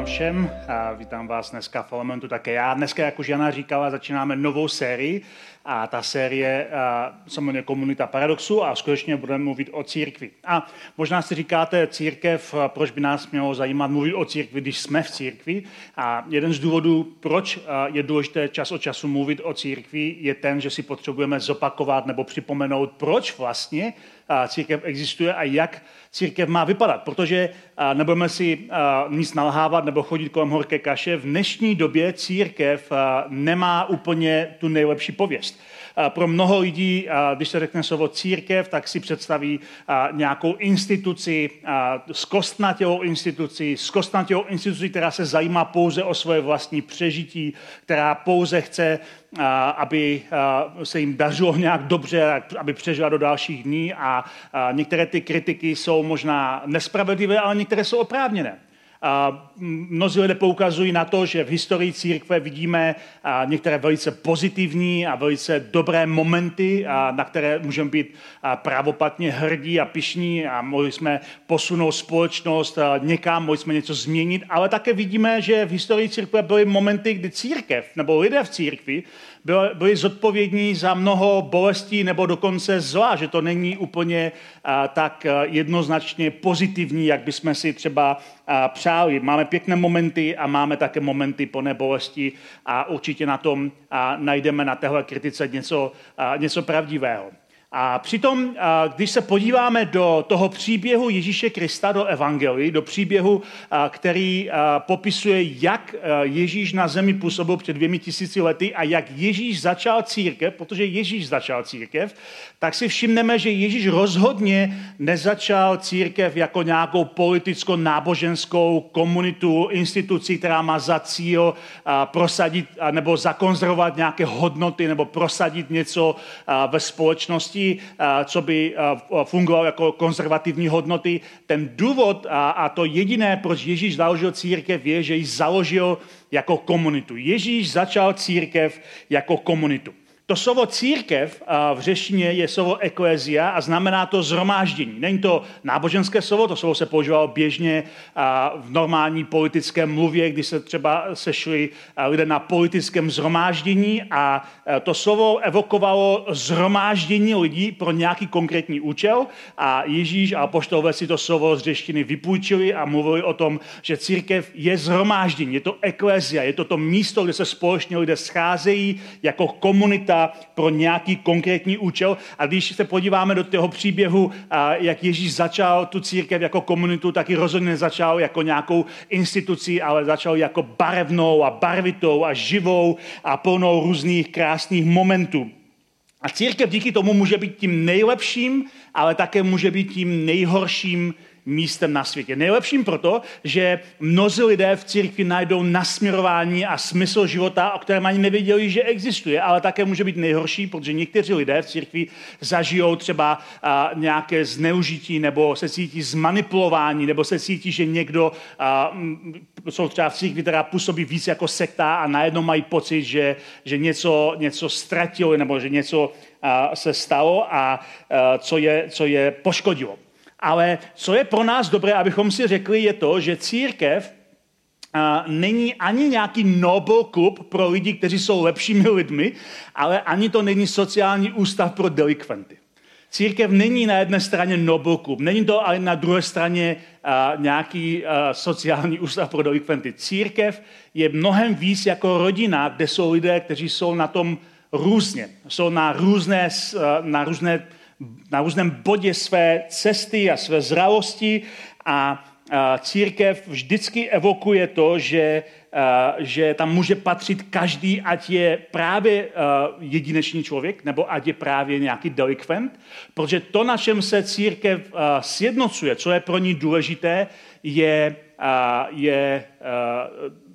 Vám všem a vítám vás dneska v Elementu také já. Dneska, jak už Jana říkala, začínáme novou sérii a ta série se jmenuje Komunita paradoxu a skutečně budeme mluvit o církvi. A možná si říkáte, církev, proč by nás mělo zajímat mluvit o církvi, když jsme v církvi. A jeden z důvodů, proč je důležité čas od času mluvit o církvi, je ten, že si potřebujeme zopakovat nebo připomenout, proč vlastně církev existuje a jak církev má vypadat. Protože nebudeme si nic nalhávat nebo chodit kolem horké kaše. V dnešní době církev nemá úplně tu nejlepší pověst. Pro mnoho lidí, když se řekne slovo církev, tak si představí nějakou instituci, zkostnatělou instituci, zkostnatělou instituci, která se zajímá pouze o svoje vlastní přežití, která pouze chce aby se jim dařilo nějak dobře, aby přežila do dalších dní a některé ty kritiky jsou možná nespravedlivé, ale některé jsou oprávněné. Mnozí lidé poukazují na to, že v historii církve vidíme některé velice pozitivní a velice dobré momenty, na které můžeme být právoplatně hrdí a pišní a mohli jsme posunout společnost někam, mohli jsme něco změnit, ale také vidíme, že v historii církve byly momenty, kdy církev nebo lidé v církvi byli zodpovědní za mnoho bolestí nebo dokonce zla, že to není úplně tak jednoznačně pozitivní, jak bychom si třeba přáli. Máme pěkné momenty a máme také momenty plné bolesti a určitě na tom najdeme na téhle kritice něco, něco pravdivého. A přitom, když se podíváme do toho příběhu Ježíše Krista, do Evangelii, do příběhu, který popisuje, jak Ježíš na zemi působil před dvěmi tisíci lety a jak Ježíš začal církev, protože Ježíš začal církev, tak si všimneme, že Ježíš rozhodně nezačal církev jako nějakou politicko-náboženskou komunitu, instituci, která má za cíl prosadit nebo zakonzervovat nějaké hodnoty nebo prosadit něco ve společnosti společnosti, co by fungovalo jako konzervativní hodnoty. Ten důvod a to jediné, proč Ježíš založil církev, je, že ji založil jako komunitu. Ježíš začal církev jako komunitu. To slovo církev v řeštině je slovo eklezia a znamená to zhromáždění. Není to náboženské slovo, to slovo se používalo běžně v normální politické mluvě, kdy se třeba sešli lidé na politickém zhromáždění a to slovo evokovalo zhromáždění lidí pro nějaký konkrétní účel a Ježíš a apoštolové si to slovo z řeštiny vypůjčili a mluvili o tom, že církev je zhromáždění, je to eklezia, je to to místo, kde se společně lidé scházejí jako komunita pro nějaký konkrétní účel. A když se podíváme do toho příběhu, jak Ježíš začal tu církev jako komunitu, tak ji rozhodně začal jako nějakou instituci, ale začal jako barevnou a barvitou a živou a plnou různých krásných momentů. A církev díky tomu může být tím nejlepším, ale také může být tím nejhorším místem na světě. Nejlepším proto, že mnozí lidé v církvi najdou nasměrování a smysl života, o kterém ani nevěděli, že existuje, ale také může být nejhorší, protože někteří lidé v církvi zažijou třeba a, nějaké zneužití nebo se cítí zmanipulování nebo se cítí, že někdo a, jsou třeba v církvi, která působí víc jako sekta a najednou mají pocit, že, že něco, něco ztratili nebo že něco a, se stalo a, a co, je, co je poškodilo. Ale co je pro nás dobré, abychom si řekli, je to, že církev není ani nějaký noble klub pro lidi, kteří jsou lepšími lidmi, ale ani to není sociální ústav pro delikventy. Církev není na jedné straně noble klub, není to ale na druhé straně nějaký sociální ústav pro delikventy. Církev je mnohem víc jako rodina, kde jsou lidé, kteří jsou na tom různě. Jsou na různé, na různé na různém bodě své cesty a své zralosti a církev vždycky evokuje to, že, že tam může patřit každý, ať je právě jedinečný člověk, nebo ať je právě nějaký delikvent, protože to, na čem se církev sjednocuje, co je pro ní důležité, je, je,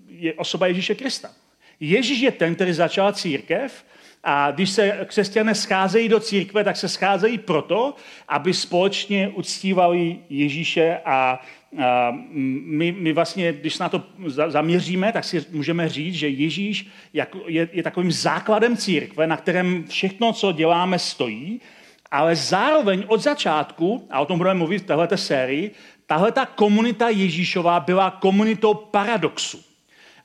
je osoba Ježíše Krista. Ježíš je ten, který začal církev A když se křesťané scházejí do církve, tak se scházejí proto, aby společně uctívali Ježíše a my, my vlastně, když se na to zaměříme, tak si můžeme říct, že Ježíš je, je takovým základem církve, na kterém všechno, co děláme, stojí, ale zároveň od začátku, a o tom budeme mluvit v této sérii, tahle ta komunita Ježíšová byla komunitou paradoxu.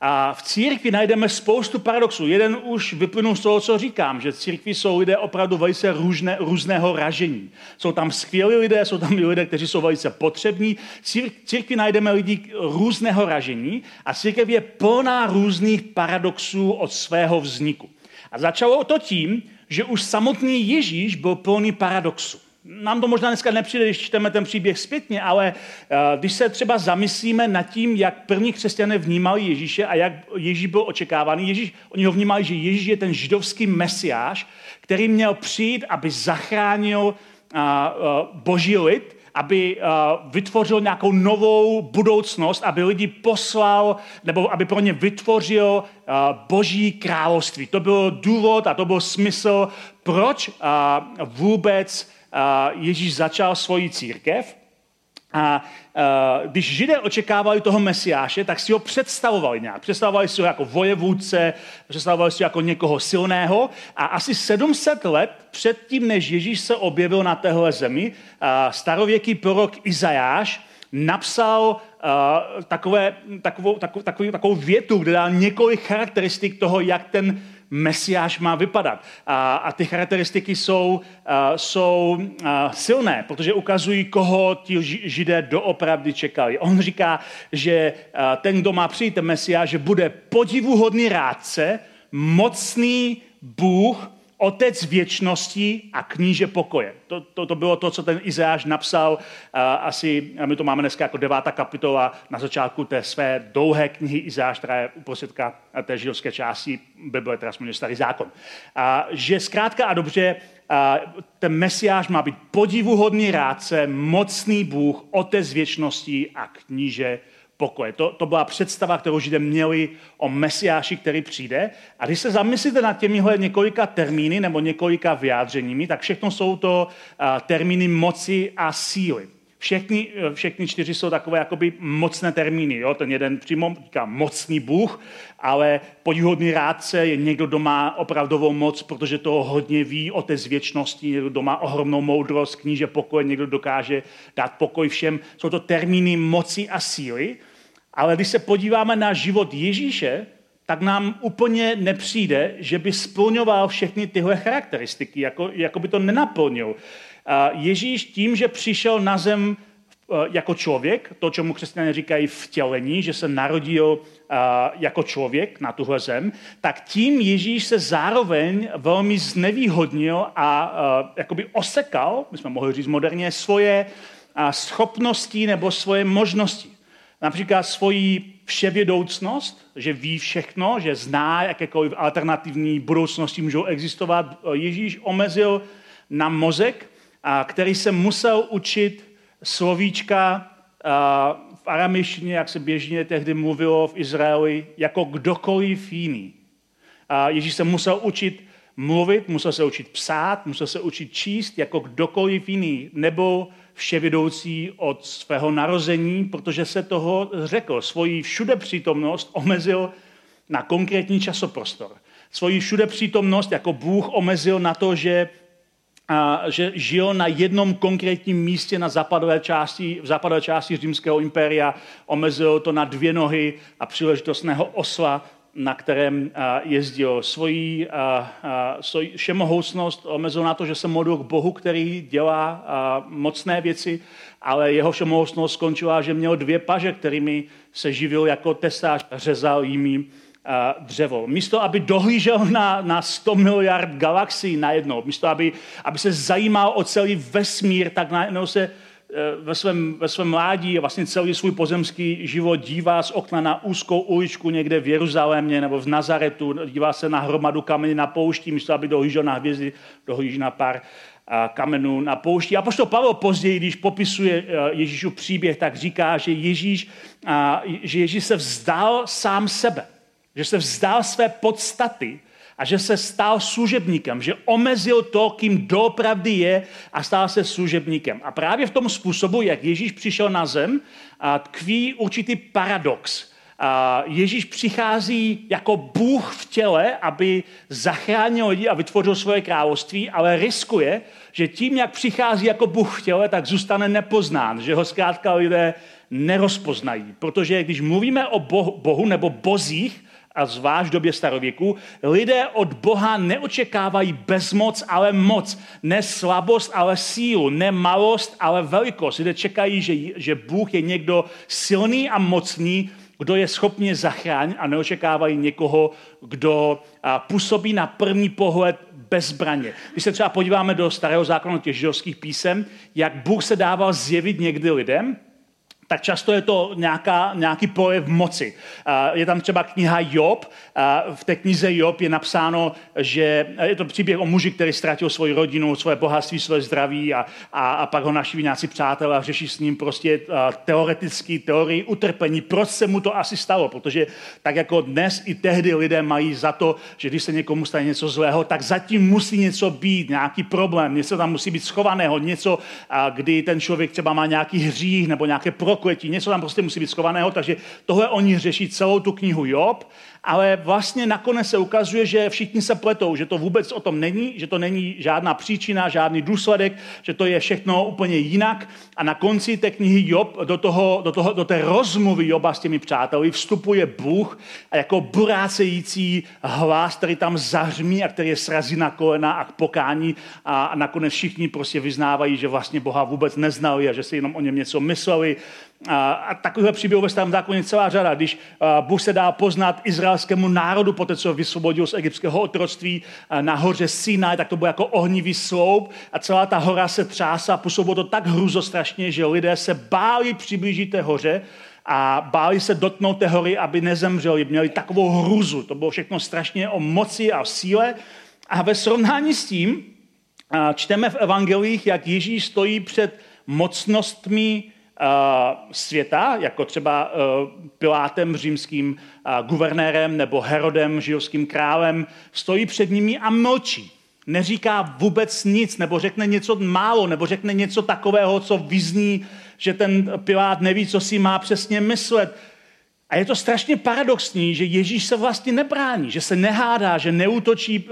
A v církvi najdeme spoustu paradoxů. Jeden už vyplynul z toho, co říkám, že v církvi jsou lidé opravdu velice různé, různého ražení. Jsou tam skvělí lidé, jsou tam lidé, kteří jsou velice potřební. V církvi najdeme lidi různého ražení a církev je plná různých paradoxů od svého vzniku. A začalo to tím, že už samotný Ježíš byl plný paradoxů nám to možná dneska nepřijde, když čteme ten příběh zpětně, ale uh, když se třeba zamyslíme nad tím, jak první křesťané vnímali Ježíše a jak Ježíš byl očekávaný, Ježíš, oni ho vnímali, že Ježíš je ten židovský mesiáš, který měl přijít, aby zachránil uh, uh, boží lid, aby vytvořil nějakou novou budoucnost, aby lidi poslal, nebo aby pro ně vytvořil boží království. To byl důvod a to byl smysl, proč vůbec Ježíš začal svoji církev a když Židé očekávali toho mesiáše, tak si ho představovali nějak. Představovali si ho jako vojevůdce, představovali si ho jako někoho silného a asi 700 let předtím, než Ježíš se objevil na téhle zemi, starověký prorok Izajáš napsal uh, takové, takovou, takovou, takovou, takovou větu, kde dal několik charakteristik toho, jak ten Mesiáš má vypadat. A, a ty charakteristiky jsou, a, jsou a, silné, protože ukazují, koho ti židé doopravdy čekali. On říká, že a, ten, kdo má přijít, ten Mesiáš, že bude podivuhodný rádce, mocný Bůh, otec věčnosti a kníže pokoje. To, to, to bylo to, co ten Izáš napsal a asi, a my to máme dneska jako devátá kapitola na začátku té své dlouhé knihy Izáš, která je uprostředka té židovské části Bible, teda jsme starý zákon. A, že zkrátka a dobře a, ten mesiáš má být podivuhodný rádce, mocný Bůh, otec věčnosti a kníže pokoje. To, to byla představa, kterou Židé měli o Mesiáši, který přijde. A když se zamyslíte nad těmihle několika termíny nebo několika vyjádřeními, tak všechno jsou to uh, termíny moci a síly. Všechny, všechny čtyři jsou takové jakoby mocné termíny. Jo? Ten jeden přímo říká mocný Bůh, ale podíhodný rádce je někdo, kdo má opravdovou moc, protože toho hodně ví o té zvěčnosti, někdo, kdo má ohromnou moudrost, kníže pokoj, někdo dokáže dát pokoj všem. Jsou to termíny moci a síly. Ale když se podíváme na život Ježíše, tak nám úplně nepřijde, že by splňoval všechny tyhle charakteristiky, jako, jako by to nenaplnil. Ježíš tím, že přišel na zem e, jako člověk, to, čemu křesťané říkají vtělení, že se narodil e, jako člověk na tuhle zem, tak tím Ježíš se zároveň velmi znevýhodnil a e, jakoby osekal, my jsme mohli říct moderně, svoje schopnosti nebo svoje možnosti například svoji vševědoucnost, že ví všechno, že zná, jakékoliv alternativní budoucnosti můžou existovat. Ježíš omezil na mozek, který se musel učit slovíčka v aramejštině, jak se běžně tehdy mluvilo v Izraeli, jako kdokoliv jiný. Ježíš se musel učit mluvit, musel se učit psát, musel se učit číst jako kdokoliv jiný. Nebo vševědoucí od svého narození, protože se toho řekl. Svoji všude přítomnost omezil na konkrétní časoprostor. Svoji všude přítomnost jako Bůh omezil na to, že, a, že žil na jednom konkrétním místě na západové části, v západové části římského impéria, omezil to na dvě nohy a příležitostného osla na kterém jezdil. Svoji, svoji všemohoucnost omezil na to, že se modlil k Bohu, který dělá mocné věci, ale jeho všemohoucnost skončila, že měl dvě paže, kterými se živil jako tesář, řezal jimi dřevo. Místo, aby dohlížel na, na 100 miliard galaxií najednou, místo, aby, aby se zajímal o celý vesmír, tak najednou se Eh, ve svém, ve svém mládí vlastně celý svůj pozemský život dívá z okna na úzkou uličku někde v Jeruzalémě nebo v Nazaretu, dívá se na hromadu kamení na poušti, místo aby dohlížel na hvězdy, dohlíží na pár kamenů na poušti. A poštol Pavel později, když popisuje eh, Ježíšův příběh, tak říká, že Ježíš, že Ježíš se vzdal sám sebe, že se vzdal své podstaty, a že se stal služebníkem, že omezil to, kým doopravdy je a stal se služebníkem. A právě v tom způsobu, jak Ježíš přišel na zem, tkví určitý paradox. Ježíš přichází jako Bůh v těle, aby zachránil lidi a vytvořil svoje království, ale riskuje, že tím, jak přichází jako Bůh v těle, tak zůstane nepoznán, že ho zkrátka lidé nerozpoznají. Protože když mluvíme o Bohu nebo bozích, a zvlášť v době starověku, lidé od Boha neočekávají bezmoc, ale moc. Ne slabost, ale sílu. Ne malost, ale velikost. Lidé čekají, že, že Bůh je někdo silný a mocný, kdo je schopně zachránit a neočekávají někoho, kdo působí na první pohled bezbraně. Když se třeba podíváme do starého zákona těch židovských písem, jak Bůh se dával zjevit někdy lidem, tak často je to nějaká, nějaký projev moci. Je tam třeba kniha Job. V té knize Job je napsáno, že je to příběh o muži, který ztratil svoji rodinu, svoje bohatství, své zdraví a, a, a pak ho našiví nějací přátelé a řeší s ním prostě teoretický teorii utrpení. Proč se mu to asi stalo? Protože tak jako dnes i tehdy lidé mají za to, že když se někomu stane něco zlého, tak zatím musí něco být, nějaký problém, něco tam musí být schovaného, něco, kdy ten člověk třeba má nějaký hřích nebo nějaké pro prokletí, něco tam prostě musí být schovaného, takže tohle oni řeší celou tu knihu Job ale vlastně nakonec se ukazuje, že všichni se pletou, že to vůbec o tom není, že to není žádná příčina, žádný důsledek, že to je všechno úplně jinak. A na konci té knihy Job, do, toho, do, toho, do té rozmluvy Joba s těmi přáteli vstupuje Bůh a jako burácející hlas, který tam zahřmí a který je srazí na kolena a k pokání a, a nakonec všichni prostě vyznávají, že vlastně Boha vůbec neznali a že si jenom o něm něco mysleli. A, a takovýhle příběhů ve starém zákoně celá řada. Když a, Bůh se dá poznat izraelskému národu, po té, co vysvobodil z egyptského otroctví a, na hoře Sinai, tak to byl jako ohnivý sloup a celá ta hora se třásá. Působilo to tak hruzostrašně, že lidé se báli přiblížit té hoře a báli se dotknout té hory, aby nezemřeli. Měli takovou hruzu. To bylo všechno strašně o moci a síle. A ve srovnání s tím čteme v evangelích, jak Ježíš stojí před mocnostmi světa, jako třeba eh, Pilátem, římským eh, guvernérem nebo Herodem, židovským králem, stojí před nimi a mlčí. Neříká vůbec nic, nebo řekne něco málo, nebo řekne něco takového, co vyzní, že ten Pilát neví, co si má přesně myslet. A je to strašně paradoxní, že Ježíš se vlastně nebrání, že se nehádá, že neútočí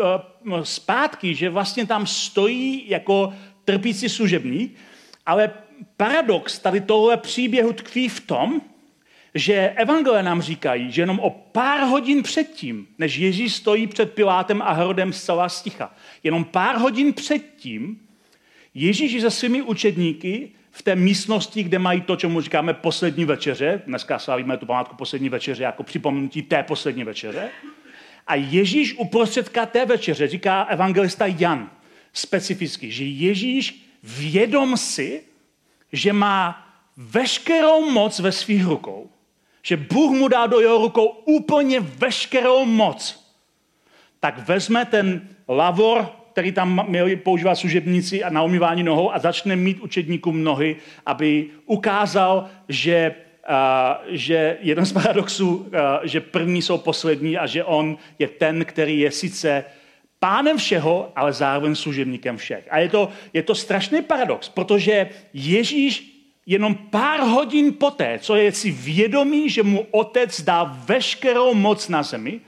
zpátky, že vlastně tam stojí jako trpící služebník, ale paradox tady tohle příběhu tkví v tom, že evangelie nám říkají, že jenom o pár hodin předtím, než Ježíš stojí před Pilátem a Herodem zcela sticha, jenom pár hodin předtím, Ježíš je se svými učedníky v té místnosti, kde mají to, čemu říkáme poslední večeře. Dneska slavíme tu památku poslední večeře jako připomenutí té poslední večeře. A Ježíš uprostředka té večeře, říká evangelista Jan specificky, že Ježíš vědom si, že má veškerou moc ve svých rukou. Že Bůh mu dá do jeho rukou úplně veškerou moc. Tak vezme ten lavor, který tam měli používat služebníci a na umývání nohou a začne mít učedníkům nohy, aby ukázal, že, uh, že jeden z paradoxů, uh, že první jsou poslední a že on je ten, který je sice pánem všeho, ale zároveň služebníkem všech. A je to, je to strašný paradox, protože Ježíš jenom pár hodin poté, co je si vědomý, že mu otec dá veškerou moc na zemi,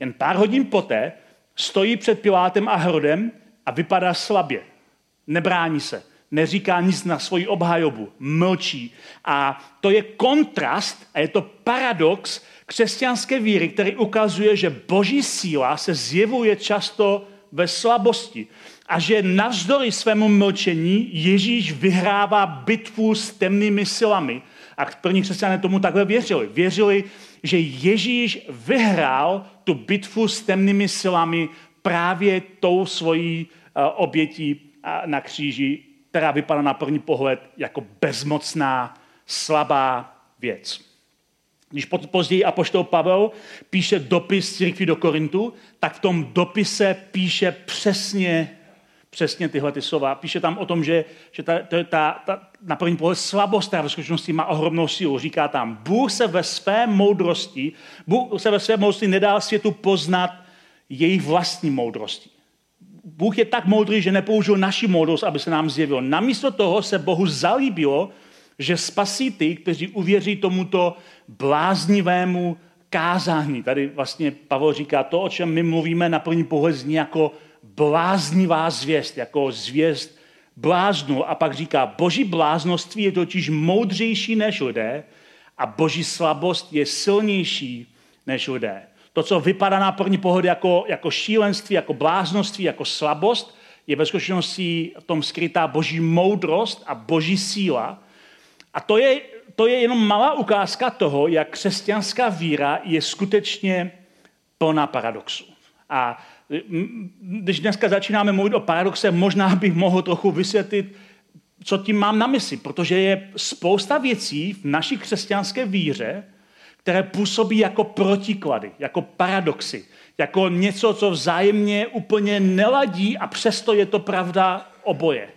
jen pár hodin poté stojí před Pilátem a Herodem a vypadá slabě. Nebrání se, neříká nic na svoji obhajobu, mlčí. A to je kontrast a je to paradox křesťanské víry, který ukazuje, že boží síla se zjevuje často ve slabosti a že navzdory svému mlčení Ježíš vyhrává bitvu s temnými silami. A první křesťané tomu takhle věřili. Věřili, že Ježíš vyhrál tu bitvu s temnými silami právě tou svojí eh, obětí na kříži, která vypadá na první pohled jako bezmocná, slabá věc. Když později apoštol Pavel píše dopis církvi do Korintu, tak v tom dopise píše přesně, přesně tyhle ty slova. Píše tam o tom, že, že ta, ta, ta, ta na první pohled slabost té skutečnosti má ohromnou sílu. Říká tam, Bůh se ve své moudrosti, Bůh se ve své moudrosti nedá světu poznat jejich vlastní moudrostí. Bůh je tak moudrý, že nepoužil naši moudrost, aby se nám zjevil. Namísto toho se Bohu zalíbilo, že spasí ty, kteří uvěří tomuto bláznivému kázání. Tady vlastně Pavel říká to, o čem my mluvíme na první pohled zní jako bláznivá zvěst, jako zvěst bláznu. A pak říká, boží bláznoství je totiž moudřejší než lidé a boží slabost je silnější než lidé. To, co vypadá na první pohled jako, jako šílenství, jako bláznoství, jako slabost, je ve skutečnosti v tom skrytá boží moudrost a boží síla. A to je, to je jenom malá ukázka toho, jak křesťanská víra je skutečně plná paradoxů. A když dneska začínáme mluvit o paradoxe, možná bych mohl trochu vysvětlit, co tím mám na mysli, protože je spousta věcí v naší křesťanské víře, které působí jako protiklady, jako paradoxy, jako něco, co vzájemně úplně neladí a přesto je to pravda oboje.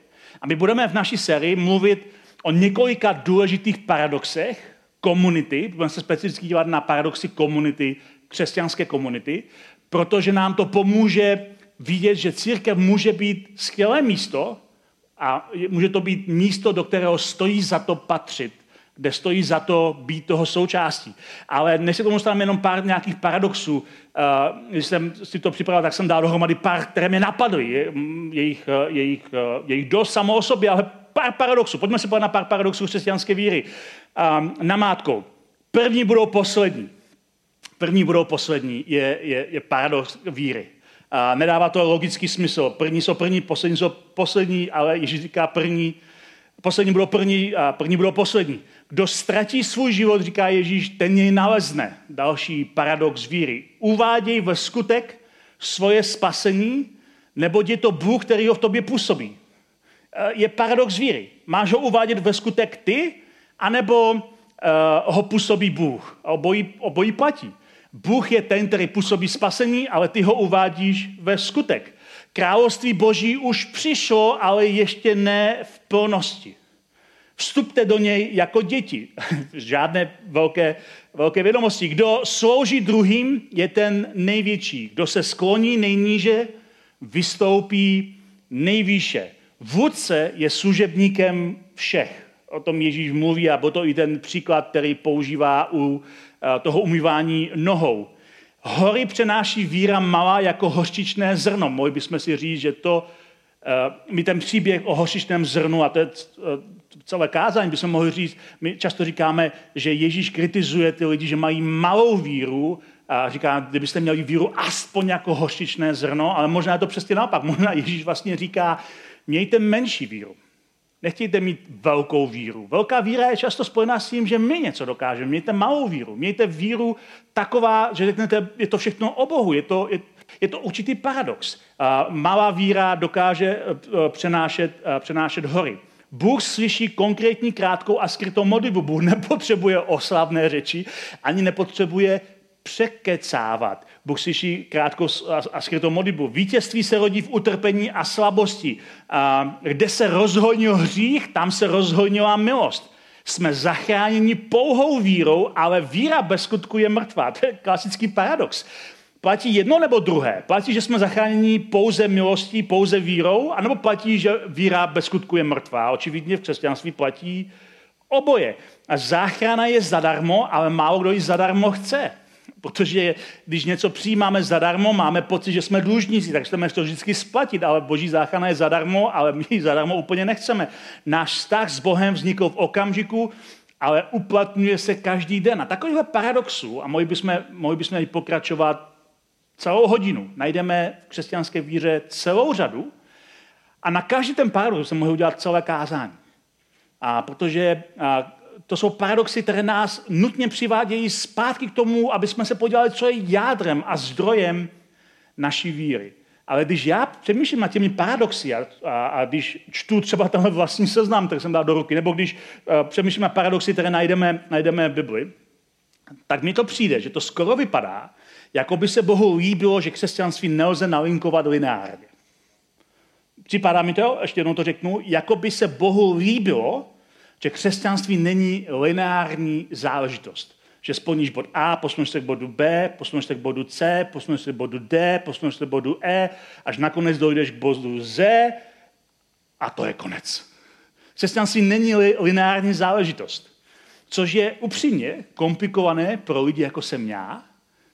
A my budeme v naší sérii mluvit o několika důležitých paradoxech komunity, budeme se specificky dívat na paradoxy komunity, křesťanské komunity, protože nám to pomůže vidět, že církev může být skvělé místo a může to být místo, do kterého stojí za to patřit kde stojí za to být toho součástí. Ale než se tomu dostaneme jenom pár nějakých paradoxů, uh, když jsem si to připravil, tak jsem dal dohromady pár, které mě napadly. Je, jejich, eh, jejich, eh, jejich dost samo o sobě, ale pár paradoxů. Pojďme se podívat na pár paradoxů křesťanské víry. Uh, namátkou. První budou poslední. První budou poslední je, je, je paradox víry. A nedává to logický smysl. První jsou první, poslední jsou poslední, ale Ježíš říká první, poslední budou první a první budou poslední. Kdo ztratí svůj život, říká Ježíš, ten jej nalezne. Další paradox víry. Uváděj ve skutek svoje spasení, nebo je to Bůh, který ho v tobě působí. E, je paradox víry. Máš ho uvádět ve skutek ty, anebo uh, ho působí Bůh. Obojí, obojí platí. Bůh je ten, který působí spasení, ale ty ho uvádíš ve skutek. Království Boží už přišlo, ale ještě ne v plnosti. Vstupte do něj jako děti. Žádné velké, velké vědomosti. Kdo slouží druhým, je ten největší. Kdo se skloní nejníže, vystoupí nejvýše. Vůdce je služebníkem všech. O tom Ježíš mluví a byl to i ten příklad, který používá u eh, toho umývání nohou. Hory přenáší víra malá jako hořčičné zrno. Mohli bychom si říct, že to, uh, my ten příběh o hořčičném zrnu, a to je uh, celé kázání, bychom mohli říct, my často říkáme, že Ježíš kritizuje ty lidi, že mají malou víru, a říká, kdybyste měli víru aspoň jako hořčičné zrno, ale možná je to přesně naopak. Možná Ježíš vlastně říká, mějte menší víru. Nechtějte mít velkou víru. Velká víra je často spojená s tím, že my něco dokážeme. Mějte malou víru. Mějte víru taková, že řeknete, je to všechno o Bohu. Je to, je, je to určitý paradox. Malá víra dokáže e, e, přenášet, e, přenášet hory. Bůh slyší konkrétní krátkou a skrytou modlitbu. Bůh nepotřebuje oslavné řeči, ani nepotřebuje překecávat. Bůh slyší krátkou a skrytou modlitbu. Vítězství se rodí v utrpení a slabosti. A kde se rozhodnil hřích, tam se rozhodnila milost. Jsme zachráněni pouhou vírou, ale víra bez skutku je mrtvá. To je klasický paradox. Platí jedno nebo druhé? Platí, že jsme zachráněni pouze milostí, pouze vírou, anebo platí, že víra bez skutku je mrtvá? Očividně v křesťanství platí oboje. A záchrana je zadarmo, ale málo kdo ji zadarmo chce. Protože když něco přijímáme zadarmo, máme pocit, že jsme dlužníci, tak chceme to vždycky splatit, ale boží záchrana je zadarmo, ale my ji zadarmo úplně nechceme. Náš vztah s Bohem vznikl v okamžiku, ale uplatňuje se každý den. A takovýhle paradoxů, a mohli bychom, mohli bychom pokračovat celou hodinu, najdeme v křesťanské víře celou řadu a na každý ten paradox se mohli udělat celé kázání. A protože a to jsou paradoxy, které nás nutně přivádějí zpátky k tomu, aby jsme se podívali, co je jádrem a zdrojem naší víry. Ale když já přemýšlím nad těmi paradoxy a, a, a když čtu třeba tenhle vlastní seznam, který jsem dal do ruky, nebo když uh, přemýšlím na paradoxy, které najdeme, najdeme v Bibli, tak mi to přijde, že to skoro vypadá, jako by se Bohu líbilo, že křesťanství nelze nalinkovat lineárně. Připadá mi to, ještě jednou to řeknu, jako by se Bohu líbilo, že křesťanství není lineární záležitost. Že splníš bod A, posuneš se k bodu B, posuneš se k bodu C, posuneš se k bodu D, posuneš se k bodu E, až nakonec dojdeš k bodu Z a to je konec. Křesťanství není lineární záležitost, což je upřímně komplikované pro lidi jako jsem já,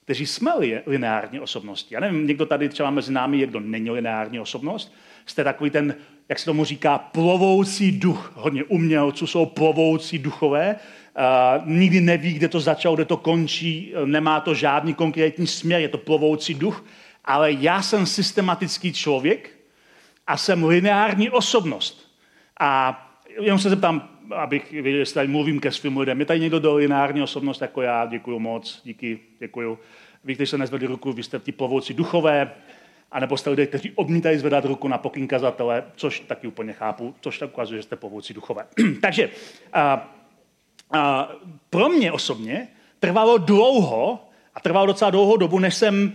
kteří jsme lineární osobnosti. Já nevím, někdo tady třeba mezi námi je, kdo není lineární osobnost. Jste takový ten, jak se tomu říká, plovoucí duch. Hodně umělců jsou plovoucí duchové. Uh, nikdy neví, kde to začalo, kde to končí. Nemá to žádný konkrétní směr, je to plovoucí duch. Ale já jsem systematický člověk a jsem lineární osobnost. A jenom se zeptám, abych věděl, jestli tady mluvím ke svým lidem. Je tady někdo do lineární osobnost jako já? Děkuji moc, díky, děkuji. Vy, kteří se nezvedli ruku, vy jste ti plovouci duchové, anebo jste lidé, kteří odmítají zvedat ruku na pokyn kazatele, což taky úplně chápu, což tak ukazuje, že jste plovouci duchové. Takže a, a, pro mě osobně trvalo dlouho, a trvalo docela dlouhou dobu, než jsem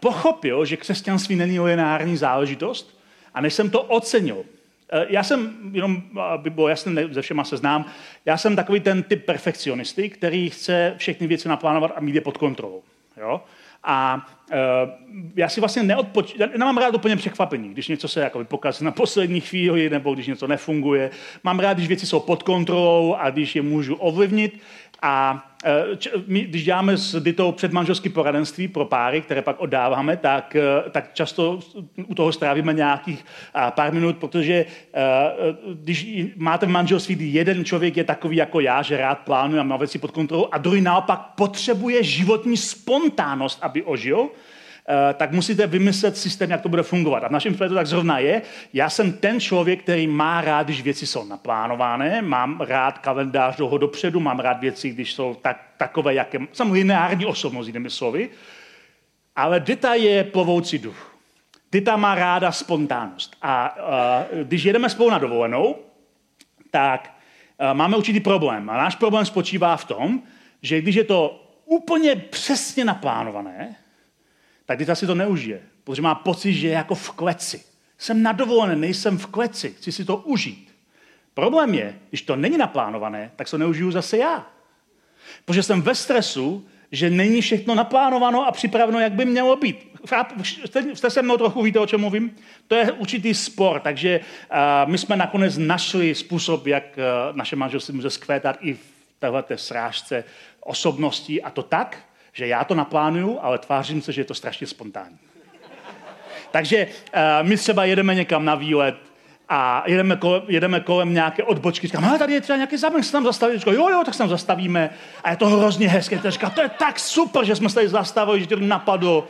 pochopil, že křesťanství není lineární záležitost a než jsem to ocenil. Eh, já jsem, jenom aby bylo jasné, ze všema se znám, já jsem takový ten typ perfekcionisty, který chce všechny věci naplánovat a mít je pod kontrolou. Jo? A uh, já si vlastně neodpoč... Já nemám rád úplně překvapení, když něco se jako pokazí na poslední chvíli, nebo když něco nefunguje. Mám rád, když věci jsou pod kontrolou a když je můžu ovlivnit. A e, my, když děláme s Ditou předmanželské poradenství pro páry, které pak oddáváme, tak, e, tak často u toho strávíme nějakých pár minut, protože e, když máte v manželství, kdy jeden člověk je takový jako já, že rád plánuje a má věci pod kontrolou, a druhý naopak potřebuje životní spontánnost, aby ožil, tak musíte vymyslet systém, jak to bude fungovat. A v našem případě to tak zrovna je. Já jsem ten člověk, který má rád, když věci jsou naplánované, mám rád kalendář dlouho dopředu, mám rád věci, když jsou tak, takové, jaké... Jsem lineární osobnost, jinými slovy. Ale Dita je plovoucí duch. Dita má ráda spontánnost. A, a když jedeme spolu na dovolenou, tak a, máme určitý problém. A náš problém spočívá v tom, že když je to úplně přesně naplánované, tak Dita si to neužije, protože má pocit, že je jako v kleci. Jsem na dovolené, nejsem v kleci, chci si to užít. Problém je, když to není naplánované, tak to neužiju zase já. Protože jsem ve stresu, že není všechno naplánováno a připraveno, jak by mělo být. Jste, se mnou trochu víte, o čem mluvím? To je určitý spor, takže uh, my jsme nakonec našli způsob, jak uh, naše manželství může skvétat i v této srážce osobností a to tak, že já to naplánuju, ale tvářím se, že je to strašně spontánní. Takže uh, my třeba jedeme někam na výlet a jedeme kolem, jedeme kolem nějaké odbočky. Říkám, ale tady je třeba nějaký zámek, se tam zastavit. Říkám, jo, jo, tak se tam zastavíme. A je to hrozně hezké. Říkám, to je tak super, že jsme se tady zastavili, že to napadlo.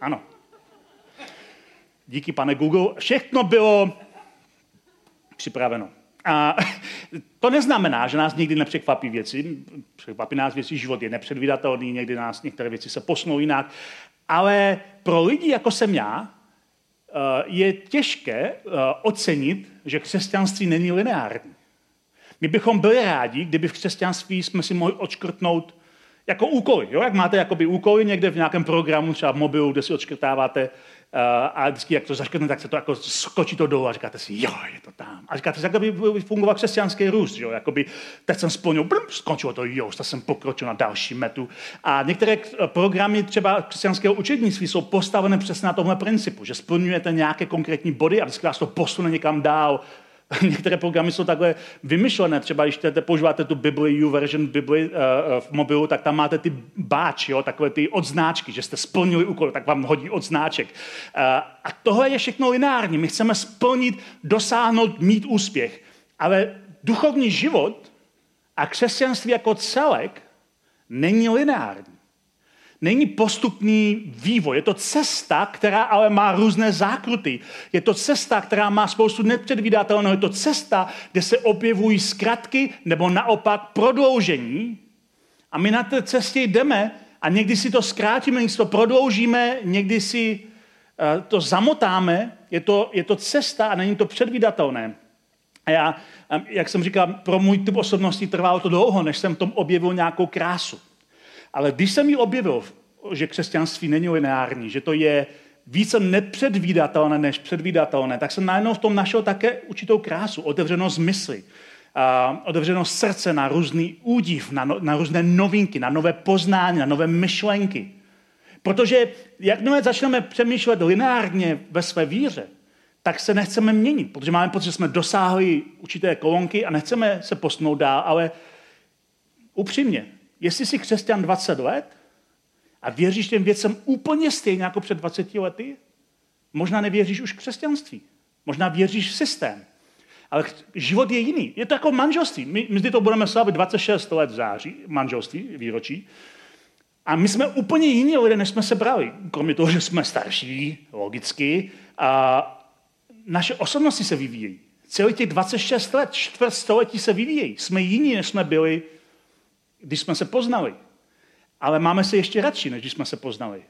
Ano. Díky, pane Google. Všechno bylo připraveno. A to neznamená, že nás nikdy nepřekvapí věci. Překvapí nás věci, život je nepředvídatelný, někdy nás některé věci se posnou jinak. Ale pro lidi, jako jsem já, eh, je těžké eh, ocenit, že křesťanství není lineární. My bychom byli rádi, kdyby v křesťanství jsme si mohli odškrtnout jako úkoly. Jo? Jak máte úkoly někde v nějakém programu, třeba v mobilu, kde si odškrtáváte a vždycky, jak to zaškrtne, tak se to jako skočí to dolů a říkáte si, jo, je to tam. A říkáte si, jak by fungoval křesťanský růst, jo? Jakoby, teď jsem splnil, brm, skončilo to, jo, tak jsem pokročil na další metu. A některé programy třeba křesťanského učednictví jsou postavené přesně na tomhle principu, že splňujete nějaké konkrétní body a vždycky vás to posune někam dál Některé programy jsou takhle vymyšlené. Třeba když jdete, používáte tu Bibli, version Bibli uh, v mobilu, tak tam máte ty báč, jo, takové ty odznáčky, že jste splnili úkol, tak vám hodí odznáček. Uh, a tohle je všechno lineární. My chceme splnit, dosáhnout, mít úspěch. Ale duchovní život a křesťanství jako celek není lineární není postupný vývoj. Je to cesta, která ale má různé zákruty. Je to cesta, která má spoustu nepředvídatelného. Je to cesta, kde se objevují zkratky nebo naopak prodloužení. A my na té cestě jdeme a někdy si to zkrátíme, někdy si to prodloužíme, někdy si uh, to zamotáme. Je to, je to cesta a není to předvídatelné. A já, jak jsem říkal, pro můj typ osobnosti trvalo to dlouho, než jsem v tom objevil nějakou krásu. Ale když jsem ji objevil, že křesťanství není lineární, že to je více nepředvídatelné než předvídatelné, tak jsem najednou v tom našel také určitou krásu, otevřenost mysli. otevřenost srdce na různý údiv, na, no, na různé novinky, na nové poznání, na nové myšlenky. Protože jakmile začneme přemýšlet lineárně ve své víře, tak se nechceme měnit, protože máme pocit, že jsme dosáhli určité kolonky a nechceme se posunout dál, ale upřímně, jestli jsi křesťan 20 let a věříš těm věcem úplně stejně jako před 20 lety, možná nevěříš už křesťanství. Možná věříš v systém. Ale život je jiný. Je to jako manželství. My, my to budeme slavit 26 let v září, manželství, výročí. A my jsme úplně jiní lidé, než jsme se brali. Kromě toho, že jsme starší, logicky. A naše osobnosti se vyvíjejí. Celý těch 26 let, čtvrt století se vyvíjejí. Jsme jiní, než jsme byli, když jsme se poznali. Ale máme se ještě radši, než když jsme se poznali.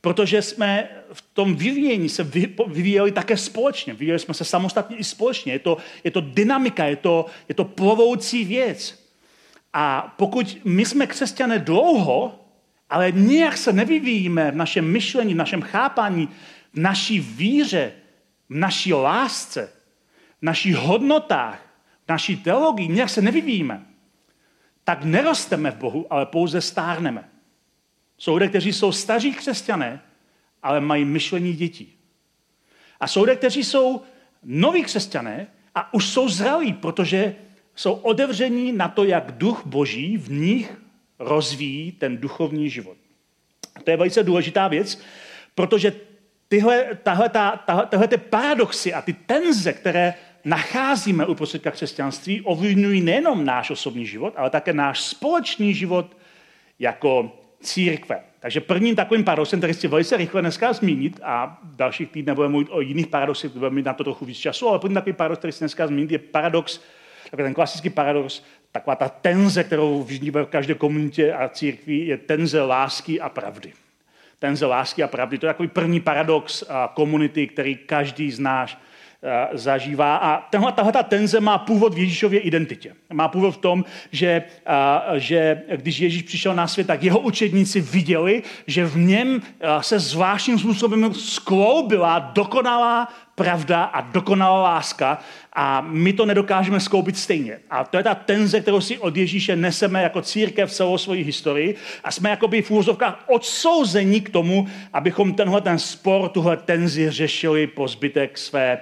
Protože jsme v tom vyvíjení se vyvíjeli také společně. Vyvíjeli jsme se samostatně i společně. Je to, je to dynamika, je to, je to plovoucí věc. A pokud my jsme křesťané dlouho, ale nějak se nevyvíjíme v našem myšlení, v našem chápání, v naší víře, v naší lásce, v našich hodnotách, v naší teologii, nějak se nevyvíjíme, tak nerosteme v Bohu, ale pouze stárneme. Jsou lidé, kteří jsou staří křesťané, ale mají myšlení dětí. A jsou lidé, kteří jsou noví křesťané a už jsou zralí, protože jsou otevření na to, jak duch boží v nich rozvíjí ten duchovní život. To je velice důležitá věc, protože tyhle, tahle, tahle, tahle ty paradoxy a ty tenze, které nacházíme uprostřed křesťanství, ovlivňují nejenom náš osobní život, ale také náš společný život jako církve. Takže prvním takovým paradoxem, který chci velice rychle dneska zmínit, a v dalších týdnech budeme mluvit o jiných paradoxech, budeme mít na to trochu víc času, ale první takový paradox, který chci dneska zmínit, je paradox, takový ten klasický paradox, taková ta tenze, kterou vidíme v každé komunitě a církvi, je tenze lásky a pravdy. Tenze lásky a pravdy. To je takový první paradox komunity, který každý z nás zažívá. A tenhle, tahle ta tenze má původ v Ježíšově identitě. Má původ v tom, že, a, eh, že když Ježíš přišel na svět, tak jeho učedníci viděli, že v něm eh, se zvláštním způsobem skloubila dokonalá pravda a dokonalá láska a my to nedokážeme skoupit stejně. A to je ta tenze, kterou si od Ježíše neseme jako církev celou svoji historii a jsme jakoby v úvozovkách odsouzení k tomu, abychom tenhle ten spor, tuhle tenzi řešili po zbytek své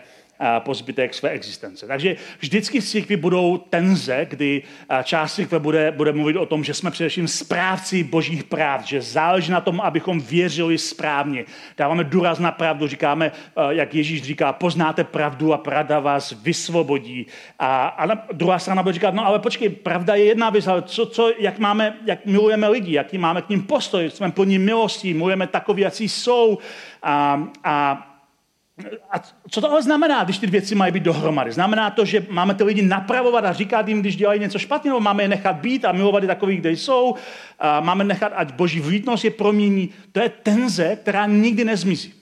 po zbytek své existence. Takže vždycky v církvi budou tenze, kdy část církve bude, bude mluvit o tom, že jsme především správci božích práv, že záleží na tom, abychom věřili správně. Dáváme důraz na pravdu, říkáme, jak Ježíš říká, poznáte pravdu a pravda vás vysvobodí. A, a druhá strana bude říkat, no ale počkej, pravda je jedna věc, ale co, co, jak, máme, jak milujeme lidi, jaký máme k ním postoj, jsme plní milostí, milujeme takový, jaký jsou. A, a a co to ale znamená, když ty věci mají být dohromady? Znamená to, že máme ty lidi napravovat a říkat jim, když dělají něco špatně, nebo máme je nechat být a milovat je takový, kde jsou, a máme nechat, ať boží vlítnost je promění. To je tenze, která nikdy nezmizí.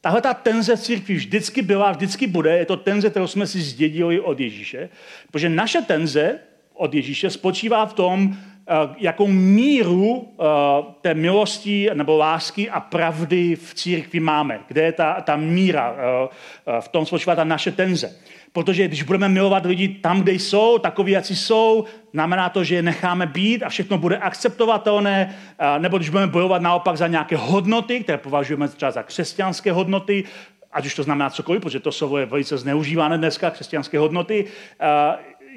Tahle ta tenze v církvi vždycky byla, vždycky bude. Je to tenze, kterou jsme si zdědili od Ježíše. Protože naše tenze od Ježíše spočívá v tom, jakou míru eh, té milosti nebo lásky a pravdy v církvi máme. Kde je ta, ta míra? Eh, v tom spočívá ta naše tenze. Protože když budeme milovat lidi tam, kde jsou, takový, jak jsou, znamená to, že je necháme být a všechno bude akceptovatelné, nebo když budeme bojovat naopak za nějaké hodnoty, které považujeme třeba za křesťanské hodnoty, ať už to znamená cokoliv, protože to slovo je velice zneužívané dneska, křesťanské hodnoty,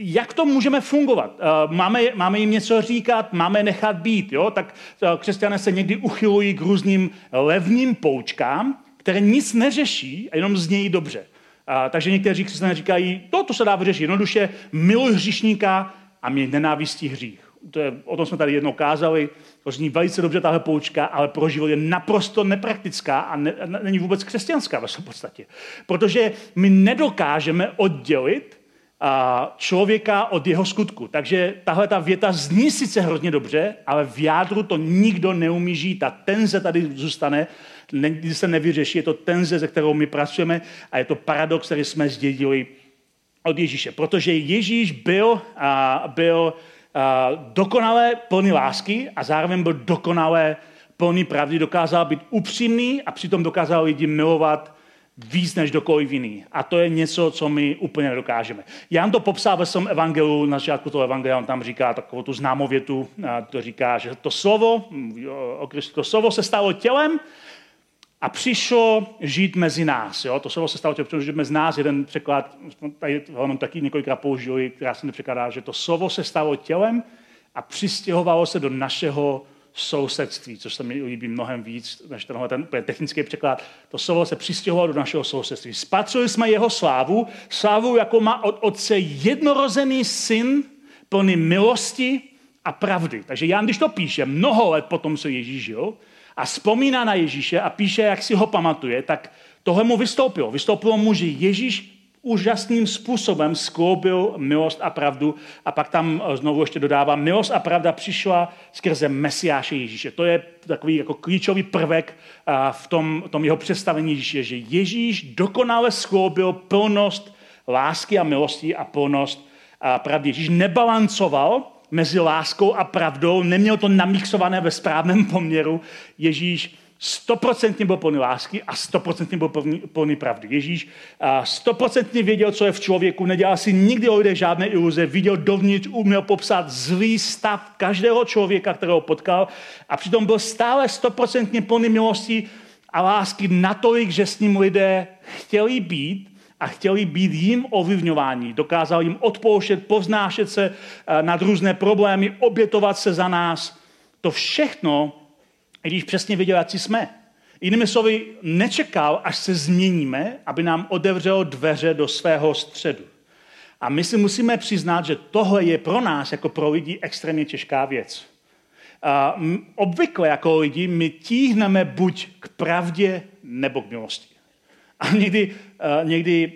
jak to můžeme fungovat? Eh, máme, máme jim něco říkat, máme nechat být. Jo? Tak eh, křesťané se někdy uchylují k různým levným poučkám, které nic neřeší a jenom znějí dobře. A, takže někteří křesťané říkají, to, to se dá vyřešit jednoduše, miluj hříšníka a mě nenávistí hřích. To je, o tom jsme tady jednou kázali, to zní velice dobře tahle poučka, ale pro život je naprosto nepraktická a ne, není vůbec křesťanská ve své podstatě. Protože my nedokážeme oddělit člověka od jeho skutku. Takže tahle ta věta zní sice hrozně dobře, ale v jádru to nikdo neumí žít. Ta tenze tady zůstane, nikdy se nevyřeší. Je to tenze, se kterou my pracujeme a je to paradox, který jsme zdědili od Ježíše. Protože Ježíš byl, a, byl a, dokonale plný lásky a zároveň byl dokonale plný pravdy. Dokázal být upřímný a přitom dokázal lidi milovat víc než dokoliv jiný. A to je něco, co my úplně nedokážeme. Jan to popsal ve svém evangelu, na začátku toho evangelia, on tam říká takovou tu známou větu, to říká, že to slovo, o Kristu, to slovo se stalo tělem a přišlo žít mezi nás. Jo? To slovo se stalo tělem, žít mezi nás. Jeden překlad, tady ho taky několikrát použili, která se nepřekladá, že to slovo se stalo tělem a přistěhovalo se do našeho sousedství, což se mi líbí mnohem víc než tenhle ten technický překlad. To slovo se přistěhovalo do našeho sousedství. Spatřili jsme jeho slávu, slávu, jako má od otce jednorozený syn, plný milosti a pravdy. Takže Jan, když to píše mnoho let potom, co Ježíš žil, a vzpomíná na Ježíše a píše, jak si ho pamatuje, tak tohle mu vystoupilo. Vystoupilo mu, že Ježíš úžasným způsobem skloubil milost a pravdu a pak tam eh, znovu ještě dodává, milost a pravda přišla skrze Mesiáše Ježíše. To je takový jako klíčový prvek eh, v tom, tom jeho představení Ježíše, že Ježíš dokonale skloubil plnost lásky a milosti a plnost a pravdy. Ježíš nebalancoval mezi láskou a pravdou, neměl to namixované ve správném poměru. Ježíš stoprocentně byl plný lásky a stoprocentně byl plný, pravdy. Ježíš stoprocentně věděl, co je v člověku, nedělal si nikdy o lidech žádné iluze, viděl dovnitř, uměl popsat zlý stav každého člověka, kterého potkal a přitom byl stále stoprocentně plný milosti a lásky natolik, že s ním lidé chtěli být a chtěli být jim ovlivňováni. Dokázal jim odpouštět, poznášet se nad různé problémy, obětovat se za nás. To všechno i když přesně věděl, jak jsme. Jinými slovy, nečekal, až se změníme, aby nám otevřel dveře do svého středu. A my si musíme přiznat, že tohle je pro nás, jako pro lidi, extrémně těžká věc. A obvykle jako lidi my tíhneme buď k pravdě nebo k milosti. A někdy, někdy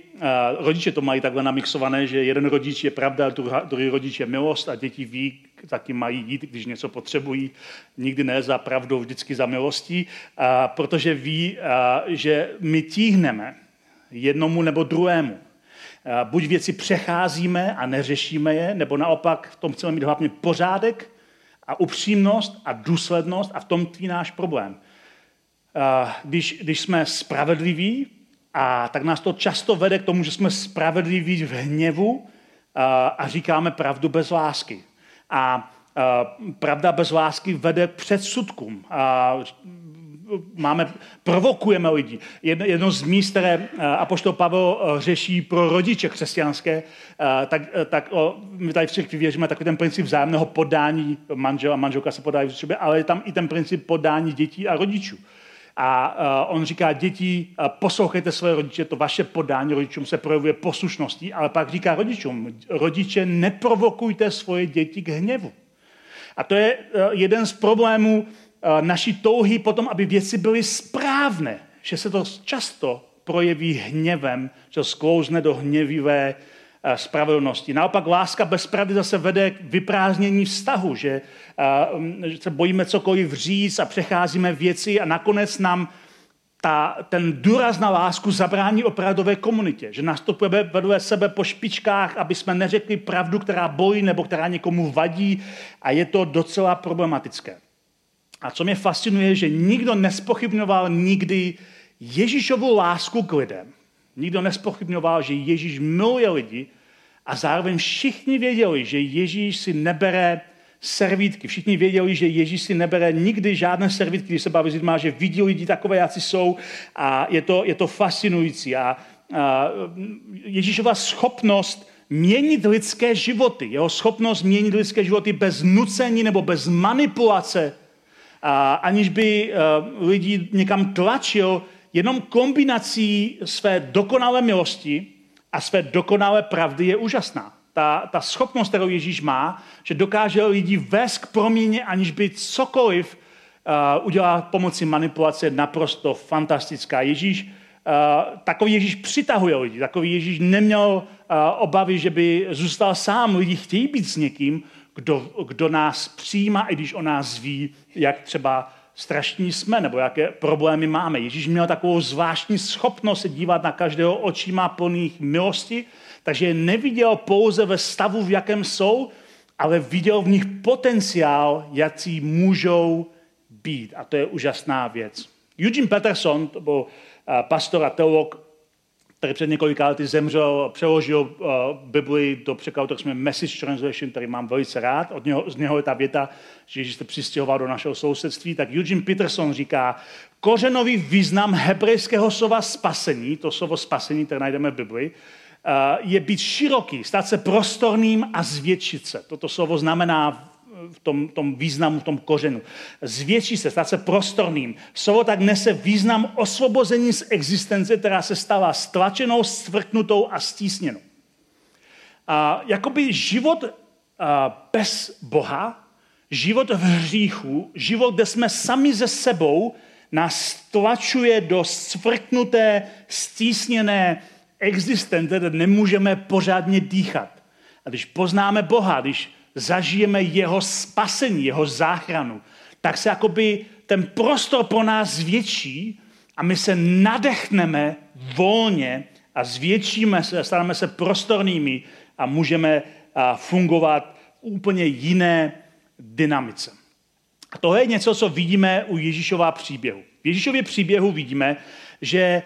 rodiče to mají takhle namixované, že jeden rodič je pravda, druhý rodič je milost a děti ví, taky mají jít, když něco potřebují. Nikdy ne za pravdou, vždycky za milostí, protože ví, že my tíhneme jednomu nebo druhému. Buď věci přecházíme a neřešíme je, nebo naopak v tom chceme mít hlavně pořádek a upřímnost a důslednost a v tom tvý náš problém. Když, když jsme spravedliví, a tak nás to často vede k tomu, že jsme spravedliví v hněvu a, a říkáme pravdu bez lásky. A, a pravda bez lásky vede předsudkům. A, máme, provokujeme lidi. Jedno, jedno z míst, které Apoštol Pavel řeší pro rodiče křesťanské, tak, tak o, my tady v církvi věříme takový ten princip vzájemného podání, manžel a manželka se podají v sobě, ale je tam i ten princip podání dětí a rodičů. A uh, on říká, děti, uh, poslouchejte své rodiče, to vaše podání rodičům se projevuje poslušností, ale pak říká rodičům, rodiče, neprovokujte svoje děti k hněvu. A to je uh, jeden z problémů uh, naší touhy potom, aby věci byly správné, že se to často projeví hněvem, že sklouzne do hněvivé Eh, spravedlnosti. Naopak láska bez pravdy zase vede k vyprázdnění vztahu, že, eh, že se bojíme cokoliv říct a přecházíme věci a nakonec nám ta, ten důraz na lásku zabrání opravdové komunitě, že nastupujeme vedle sebe po špičkách, aby jsme neřekli pravdu, která bolí nebo která někomu vadí a je to docela problematické. A co mě fascinuje, že nikdo nespochybňoval nikdy Ježíšovu lásku k lidem. Nikdo nespochybňoval, že Ježíš miluje lidi a zároveň všichni věděli, že Ježíš si nebere servítky. Všichni věděli, že Ježíš si nebere nikdy žádné servítky, když se baví s lidmi, že vidí lidi takové, jací jsou a je to, je to fascinující. A, a Ježíšova schopnost měnit lidské životy, jeho schopnost měnit lidské životy bez nucení nebo bez manipulace, a aniž by uh, lidi někam tlačil, jenom kombinací své dokonalé milosti a své dokonalé pravdy je úžasná. Ta, ta schopnost, kterou Ježíš má, že dokáže lidi vést k proměně, aniž by cokoliv uh, udělal pomocí manipulace, naprosto fantastická. Ježíš, uh, takový Ježíš přitahuje lidi, takový Ježíš neměl uh, obavy, že by zůstal sám. Lidi chtějí být s někým, kdo, kdo nás přijímá, i když o nás ví, jak třeba strašní jsme, nebo jaké problémy máme. Ježíš měl takovou zvláštní schopnost se dívat na každého očíma plných milosti, takže je neviděl pouze ve stavu, v jakém jsou, ale viděl v nich potenciál, jaký můžou být. A to je úžasná věc. Eugene Peterson, to byl eh, pastor a teolog, který před několika lety zemřel, přeložil uh, Bibli do překladu, tak jsme Message Translation, který mám velice rád. Od něho, z něho je ta věta, že Ježíš se přistěhoval do našeho sousedství. Tak Eugene Peterson říká, kořenový význam hebrejského slova spasení, to slovo spasení, které najdeme v Bibli, uh, je být široký, stát se prostorným a zvětšit se. Toto slovo znamená v tom, tom významu, v tom kořenu. Zvětší se, stát se prostorným. Slovo tak nese význam osvobození z existence, která se stala stlačenou, stvrknutou a stísněnou. A jakoby život a, bez Boha, život v hříchu, život, kde jsme sami ze sebou, nás tlačuje do stvrknuté, stísněné existence, kde nemůžeme pořádně dýchat. A když poznáme Boha, když zažijeme jeho spasení, jeho záchranu, tak se jakoby ten prostor pro nás zvětší a my se nadechneme volně a zvětšíme se, staneme se prostornými a můžeme fungovat v úplně jiné dynamice. A to je něco, co vidíme u Ježíšova příběhu. V Ježíšově příběhu vidíme, že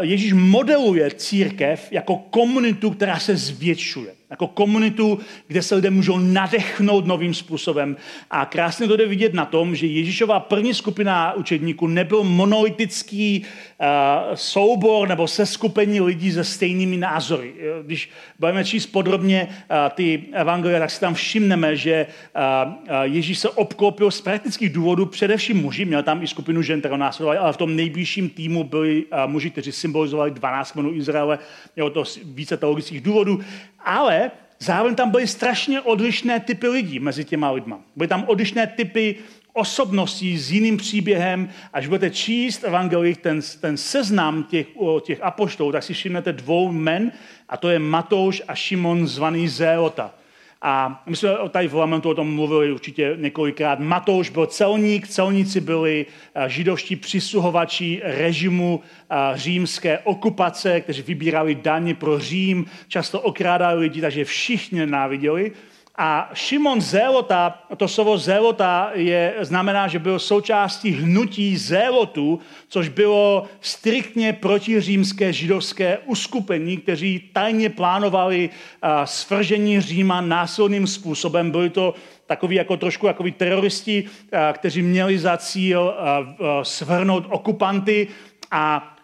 Ježíš modeluje církev jako komunitu, která se zvětšuje jako komunitu, kde se lidé můžou nadechnout novým způsobem. A krásně to jde vidět na tom, že Ježíšová první skupina učedníků nebyl monolitický uh, soubor nebo seskupení lidí se stejnými názory. Když budeme číst podrobně uh, ty evangelia, tak si tam všimneme, že uh, Ježíš se obklopil z praktických důvodů především muži, měl tam i skupinu žen, které následovali, ale v tom nejbližším týmu byli muži, kteří symbolizovali 12 kmenů Izraele, mělo to více teologických důvodů, ale zároveň tam byly strašně odlišné typy lidí mezi těma lidma. Byly tam odlišné typy osobností s jiným příběhem. Až budete číst evangelii, ten, ten seznam těch, těch apoštolů, tak si všimnete dvou men, a to je Matouš a Šimon zvaný Zéota. A my jsme tady v Lamentu o tom mluvili určitě několikrát. Matouš byl celník, celníci byli eh, židovští přisuhovači režimu eh, římské okupace, kteří vybírali daně pro Řím, často okrádali lidi, takže všichni nenáviděli. A Šimon Zélota, to slovo Zélota je, znamená, že byl součástí hnutí Zélotu, což bylo striktně protiřímské židovské uskupení, kteří tajně plánovali svržení Říma násilným způsobem. Byli to takový jako trošku jako teroristi, kteří měli za cíl svrhnout okupanty a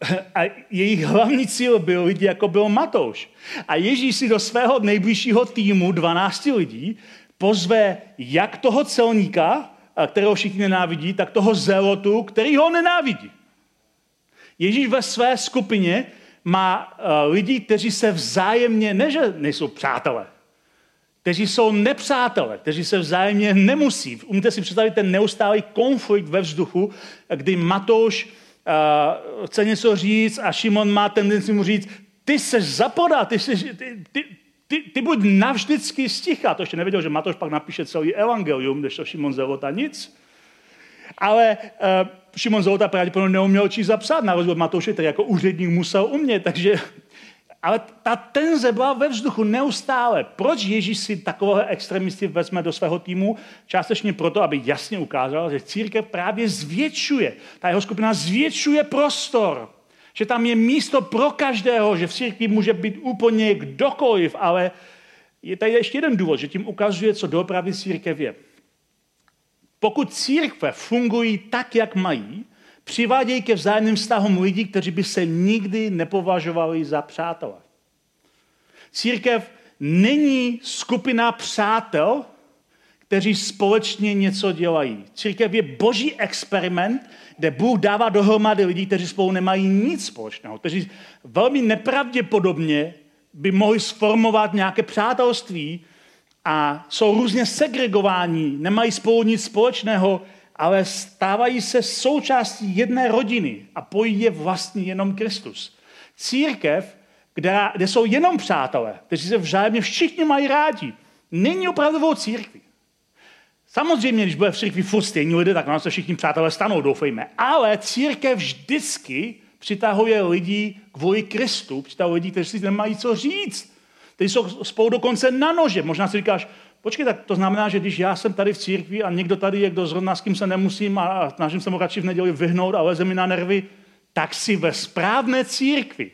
a jejich hlavní cíl byl lidi, jako byl Matouš. A Ježíš si do svého nejbližšího týmu 12 lidí pozve jak toho celníka, kterého všichni nenávidí, tak toho zelotu, který ho nenávidí. Ježíš ve své skupině má lidi, kteří se vzájemně, ne že nejsou přátelé, kteří jsou nepřátelé, kteří se vzájemně nemusí. Umíte si představit ten neustálý konflikt ve vzduchu, kdy Matouš uh, chce něco říct a Šimon má tendenci mu říct, ty se zapoda, ty, jsi, ty, ty, ty, ty buď navždycky sticha. To ještě nevěděl, že Matoš pak napíše celý evangelium, když to Šimon Zelota nic. Ale uh, Šimon Zelota pravděpodobně neuměl číst zapsat, na rozdíl od Matouše, který jako úředník musel umět, takže ale ta tenze byla ve vzduchu neustále. Proč Ježíš si takového extremisty vezme do svého týmu? Částečně proto, aby jasně ukázal, že církev právě zvětšuje. Ta jeho skupina zvětšuje prostor. Že tam je místo pro každého, že v církvi může být úplně kdokoliv, ale je tady ještě jeden důvod, že tím ukazuje, co doopravdy církev je. Pokud církve fungují tak, jak mají, přivádějí ke vzájemným vztahům lidí, kteří by se nikdy nepovažovali za přátelé. Církev není skupina přátel, kteří společně něco dělají. Církev je boží experiment, kde Bůh dává dohromady lidí, kteří spolu nemají nic společného, kteří velmi nepravděpodobně by mohli sformovat nějaké přátelství a jsou různě segregováni, nemají spolu nic společného, ale stávají se součástí jedné rodiny a pojí je vlastně jenom Kristus. Církev, kde, kde jsou jenom přátelé, kteří se vzájemně všichni mají rádi, není opravdovou církví. Samozřejmě, když bude v církvi furt stejní lidé, tak nám se všichni přátelé stanou, doufejme. Ale církev vždycky přitahuje lidi kvůli Kristu, přitahuje lidi, kteří si nemají co říct. Kteří jsou spolu dokonce na nože. Možná si říkáš, Počkej, tak to znamená, že když já jsem tady v církvi a někdo tady je, kdo zrovna s kým se nemusím a snažím se mu radši v neděli vyhnout a leze mi na nervy, tak si ve správné církvi.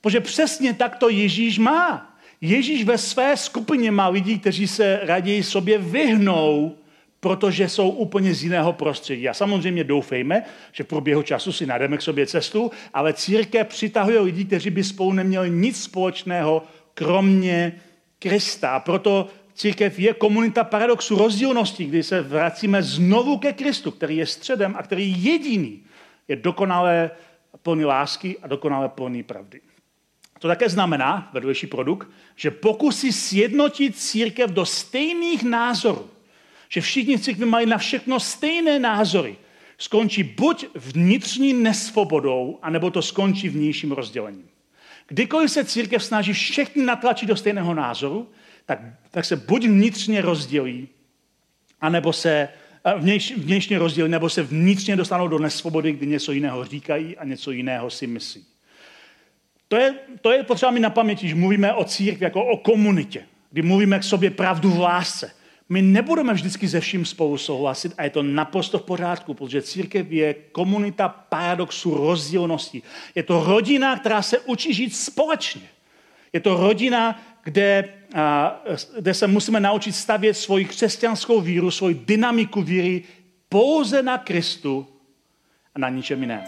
Protože přesně tak to Ježíš má. Ježíš ve své skupině má lidi, kteří se raději sobě vyhnou, protože jsou úplně z jiného prostředí. A samozřejmě doufejme, že v průběhu času si najdeme k sobě cestu, ale církev přitahuje lidi, kteří by spolu neměli nic společného, kromě Krista. A proto církev je komunita paradoxu rozdílnosti, kdy se vracíme znovu ke Kristu, který je středem a který jediný je dokonale plný lásky a dokonale plný pravdy. To také znamená, vedlejší produkt, že pokusy sjednotit církev do stejných názorů, že všichni v církvi mají na všechno stejné názory, skončí buď vnitřní nesvobodou, anebo to skončí vnějším rozdělením. Kdykoliv se církev snaží všechny natlačit do stejného názoru, tak, tak se buď vnitřně rozdělí, anebo se vnějš, vnitřně rozdělí, nebo se vnitřně dostanou do nesvobody, kdy něco jiného říkají a něco jiného si myslí. To je, to je potřeba mi na paměti, že mluvíme o církvi jako o komunitě, kdy mluvíme k sobě pravdu v lásce. My nebudeme vždycky ze vším spolu souhlasit a je to naprosto v pořádku, protože církev je komunita paradoxu rozdílnosti. Je to rodina, která se učí žít společně. Je to rodina, kde, kde se musíme naučit stavět svoji křesťanskou víru, svoji dynamiku víry pouze na Kristu a na ničem jiném.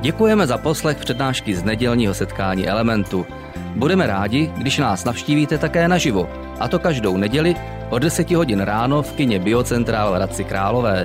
Děkujeme za poslech přednášky z nedělního setkání Elementu. Budeme rádi, když nás navštívíte také naživo, a to každou neděli od 10 hodin ráno v kině Biocentrál v Hradci Králové.